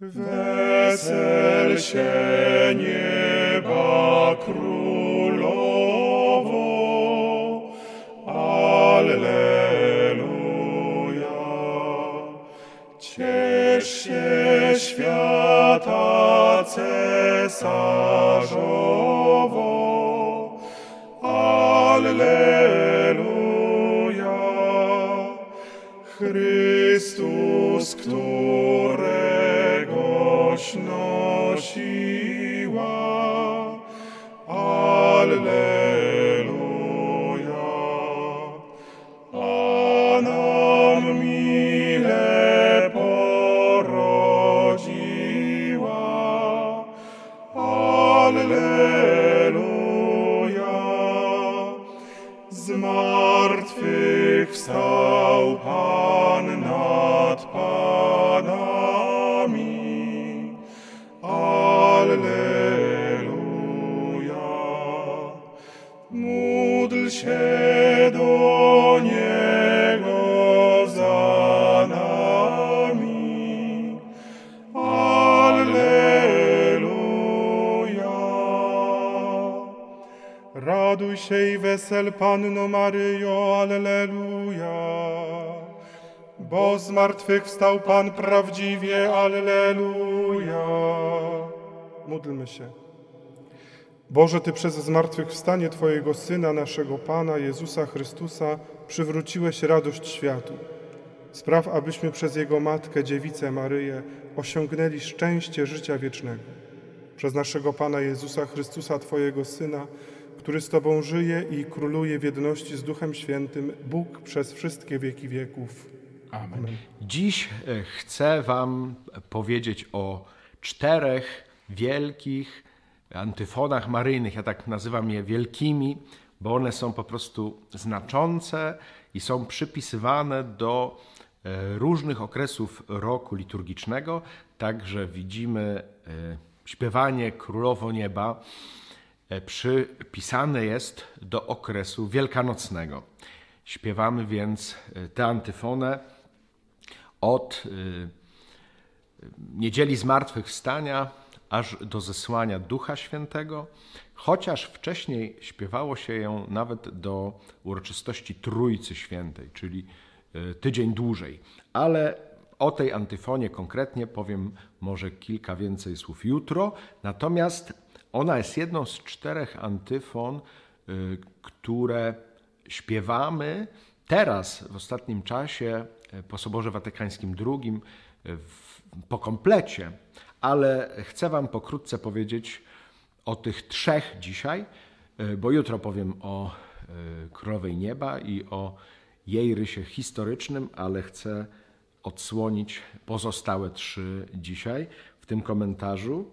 Wesel się nieba królowo, Alleluja. Ciesz się świata cesarzowo, do Niego za nami. Alleluja. Raduj się i wesel Panno Maryjo, Alleluja. Bo z martwych wstał Pan prawdziwie, Alleluja. Módlmy się. Boże, Ty przez zmartwychwstanie Twojego Syna, naszego Pana Jezusa Chrystusa, przywróciłeś radość światu. Spraw, abyśmy przez Jego Matkę, Dziewicę Maryję, osiągnęli szczęście życia wiecznego. Przez naszego Pana Jezusa Chrystusa, Twojego Syna, który z Tobą żyje i króluje w jedności z Duchem Świętym, Bóg przez wszystkie wieki wieków. Amen. Dziś e, chcę Wam powiedzieć o czterech wielkich antyfonach maryjnych. Ja tak nazywam je wielkimi, bo one są po prostu znaczące i są przypisywane do e, różnych okresów roku liturgicznego. Także widzimy e, śpiewanie Królowo Nieba przypisane jest do okresu wielkanocnego. Śpiewamy więc tę antyfonę od niedzieli zmartwychwstania aż do zesłania Ducha Świętego, chociaż wcześniej śpiewało się ją nawet do uroczystości Trójcy Świętej, czyli tydzień dłużej. Ale o tej antyfonie konkretnie powiem może kilka więcej słów jutro. Natomiast ona jest jedną z czterech antyfon, które śpiewamy teraz w ostatnim czasie po Soborze Watykańskim II po komplecie, ale chcę Wam pokrótce powiedzieć o tych trzech dzisiaj, bo jutro powiem o Królowej Nieba i o jej rysie historycznym, ale chcę odsłonić pozostałe trzy dzisiaj w tym komentarzu.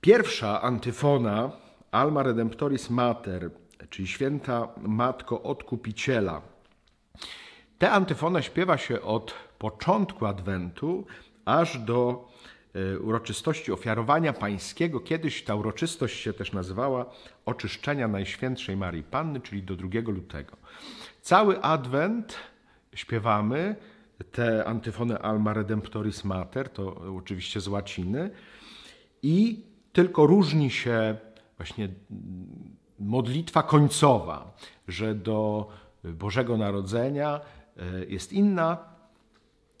Pierwsza antyfona Alma Redemptoris Mater, czyli święta Matko Odkupiciela. Tę antyfonę śpiewa się od początku Adwentu aż do uroczystości ofiarowania pańskiego. Kiedyś ta uroczystość się też nazywała oczyszczenia Najświętszej Marii Panny, czyli do 2 lutego. Cały Adwent śpiewamy tę antyfonę Alma Redemptoris Mater, to oczywiście z łaciny i tylko różni się właśnie modlitwa końcowa, że do Bożego Narodzenia jest inna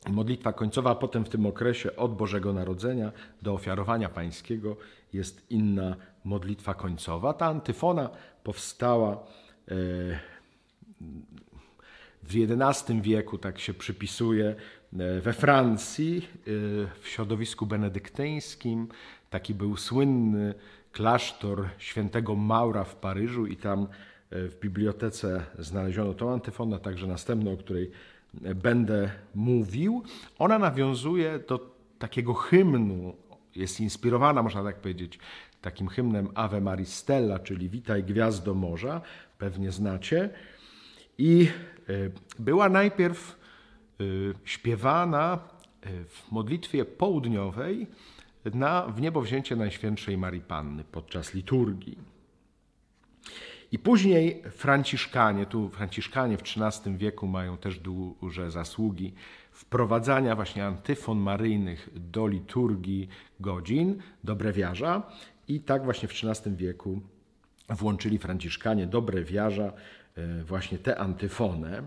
modlitwa końcowa, a potem w tym okresie od Bożego Narodzenia do ofiarowania pańskiego jest inna modlitwa końcowa. Ta antyfona powstała w XI wieku, tak się przypisuje, we Francji, w środowisku benedyktyńskim. Taki był słynny klasztor świętego Maura w Paryżu i tam w bibliotece znaleziono tą antyfonę, także następną, o której będę mówił. Ona nawiązuje do takiego hymnu, jest inspirowana, można tak powiedzieć, takim hymnem Ave Maristella, czyli Witaj Gwiazdo Morza, pewnie znacie. I była najpierw śpiewana w modlitwie południowej na w niebo wzięcie Najświętszej Marii Panny podczas liturgii. I później Franciszkanie, tu Franciszkanie w XIII wieku mają też duże zasługi wprowadzania właśnie antyfon maryjnych do liturgii godzin, do brewiarza i tak właśnie w XIII wieku włączyli Franciszkanie do brewiarza e, właśnie tę antyfonę.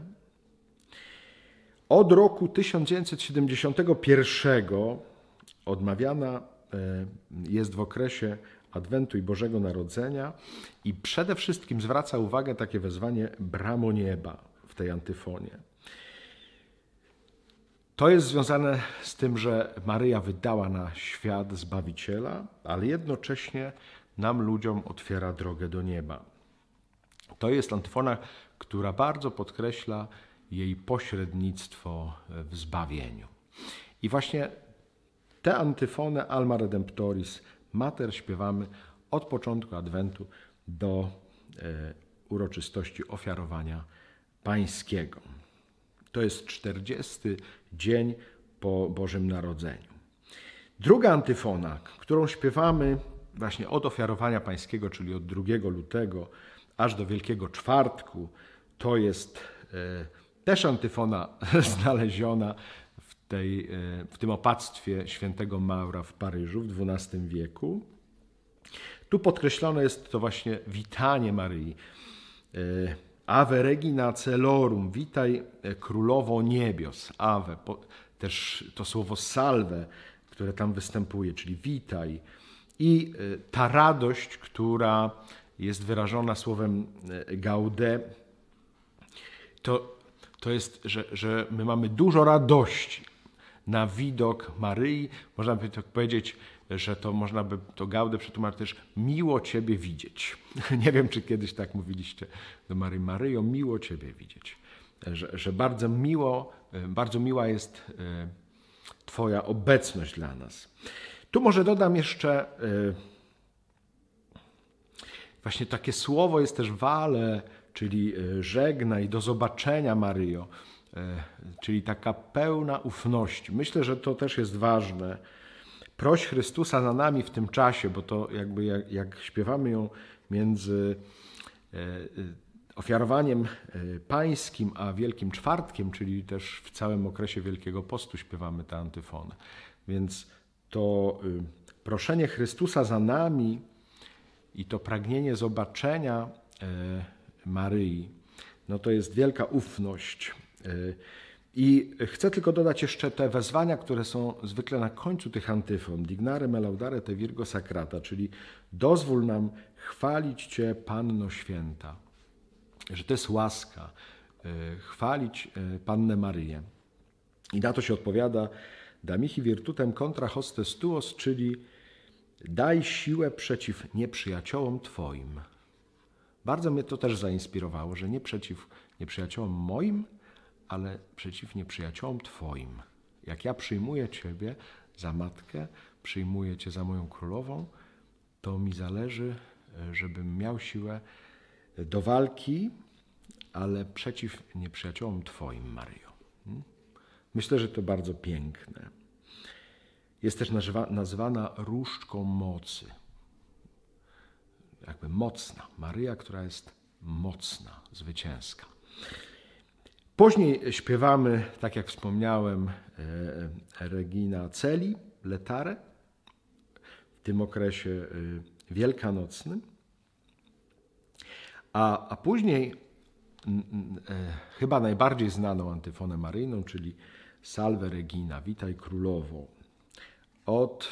Od roku 1971 odmawiana e, jest w okresie Adwentu i Bożego Narodzenia i przede wszystkim zwraca uwagę takie wezwanie bramo nieba w tej antyfonie. To jest związane z tym, że Maryja wydała na świat Zbawiciela, ale jednocześnie nam ludziom otwiera drogę do nieba. To jest antyfona, która bardzo podkreśla jej pośrednictwo w zbawieniu. I właśnie tę antyfonę Alma Redemptoris Mater śpiewamy od początku Adwentu do e, uroczystości ofiarowania pańskiego. To jest 40 dzień po Bożym Narodzeniu. Druga antyfona, którą śpiewamy właśnie od ofiarowania pańskiego, czyli od 2 lutego aż do Wielkiego Czwartku, to jest e, też antyfona znaleziona tej, e, w tym opactwie świętego Maura w Paryżu w XII wieku. Tu podkreślone jest to właśnie witanie Maryi. E, Ave Regina Celorum, witaj królowo niebios. Ave, też to słowo salve, które tam występuje, czyli witaj. I e, ta radość, która jest wyrażona słowem gaude, to to jest, że, że my mamy dużo radości na widok Maryi. Można by tak powiedzieć, że to można by to Gaudę przetłumaczyć też miło Ciebie widzieć. Nie wiem, czy kiedyś tak mówiliście do Maryi. Maryjo, miło Ciebie widzieć. Że, że bardzo miło, bardzo miła jest e, Twoja obecność dla nas. Tu może dodam jeszcze e, właśnie takie słowo jest też wale czyli e, żegnaj, do zobaczenia Maryjo, e, czyli taka pełna ufności. Myślę, że to też jest ważne. Proś Chrystusa za nami w tym czasie, bo to jakby jak, jak śpiewamy ją między e, ofiarowaniem pańskim a Wielkim Czwartkiem, czyli też w całym okresie Wielkiego Postu śpiewamy tę antyfonę. Więc to y, proszenie Chrystusa za nami i to pragnienie zobaczenia Maryi, no to jest wielka ufność. E, I chcę tylko dodać jeszcze te wezwania, które są zwykle na końcu tych antyfon. Dignare me laudare te virgo sacrata, czyli dozwól nam chwalić Cię, Panno Święta. Że to jest łaska, e, chwalić e, Pannę Maryję. I na to się odpowiada damichi virtutem contra hostes tuos, czyli daj siłę przeciw nieprzyjaciołom Twoim. Bardzo mnie to też zainspirowało, że nie przeciw nieprzyjaciołom moim, ale przeciw nieprzyjaciołom Twoim. Jak ja przyjmuję Ciebie za matkę, przyjmuję Cię za moją królową, to mi zależy, żebym miał siłę do walki, ale przeciw nieprzyjaciołom Twoim, Maryjo. Hmm? Myślę, że to bardzo piękne. Jest też nazywana różdżką mocy jakby mocna. Maryja, która jest mocna, zwycięska. Później śpiewamy, tak jak wspomniałem, e, Regina Celi, Letare, w tym okresie e, wielkanocnym. A, a później e, chyba najbardziej znaną antyfonę maryjną, czyli Salve Regina, witaj królowo. Od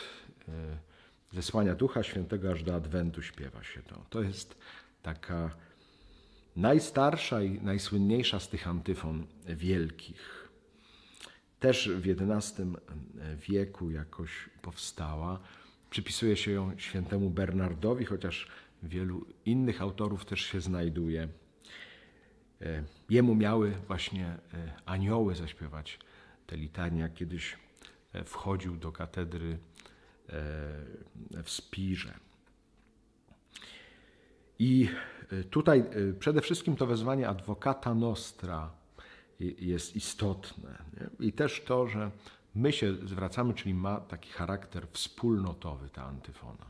zesłania Ducha Świętego aż do Adwentu śpiewa się to. To jest taka najstarsza i najsłynniejsza z tych antyfon wielkich. Też w XI wieku jakoś powstała. Przypisuje się ją świętemu Bernardowi, chociaż wielu innych autorów też się znajduje. E, jemu miały właśnie e, anioły zaśpiewać te litania. Kiedyś e, wchodził do katedry w Spirze. I tutaj e, przede wszystkim to wezwanie adwokata nostra jest istotne. I też to, że my się zwracamy, czyli ma taki charakter wspólnotowy ta antyfona.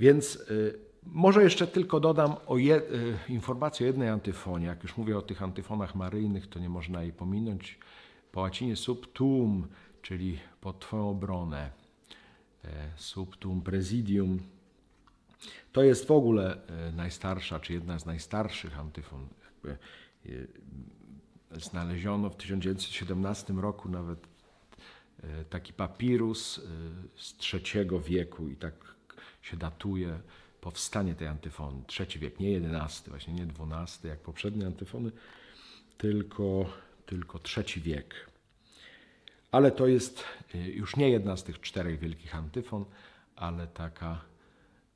Więc może jeszcze tylko dodam o je, informację o jednej antyfonie. Jak już mówię o tych antyfonach maryjnych, to nie można jej pominąć. po łacinie sub tuum, czyli pod Twoją obronę. E, sub tuum presidium. To jest w ogóle e, najstarsza, czy jedna z najstarszych antyfon. Jakby znaleziono w 1917 roku nawet taki papirus z III wieku i tak się datuje powstanie tej antyfony. Trzeci wiek, nie jedenasty, właśnie nie dwunasty, jak poprzednie antyfony, tylko, tylko trzeci wiek. Ale to jest już nie jedna z tych czterech wielkich antyfon, ale taka,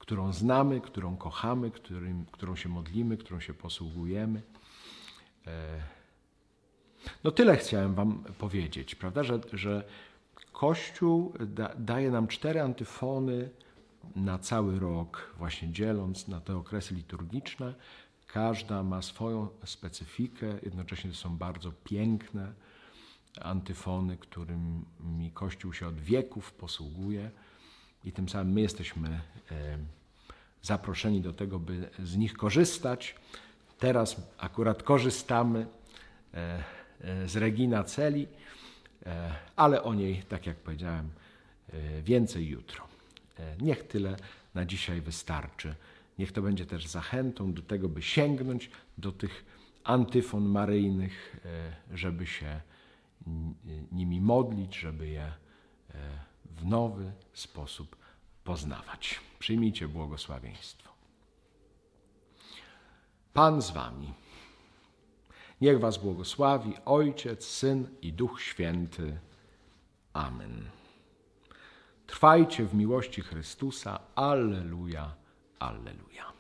którą znamy, którą kochamy, którym, którą się modlimy, którą się posługujemy. E, no tyle chciałem Wam powiedzieć, prawda, że, że Kościół da, daje nam cztery antyfony, na cały rok, właśnie dzieląc na te okresy liturgiczne. Każda ma swoją specyfikę, jednocześnie to są bardzo piękne antyfony, którymi Kościół się od wieków posługuje i tym samym my jesteśmy e, zaproszeni do tego, by z nich korzystać. Teraz akurat korzystamy e, e, z Regina Celi, ale o niej, tak jak powiedziałem, więcej jutro. Niech tyle na dzisiaj wystarczy. Niech to będzie też zachętą do tego, by sięgnąć do tych antyfon maryjnych, żeby się nimi modlić, żeby je w nowy sposób poznawać. Przyjmijcie błogosławieństwo. Pan z Wami. Niech Was błogosławi Ojciec, Syn i Duch Święty. Amen. Trwajcie w miłości Chrystusa. Alleluja, alleluja.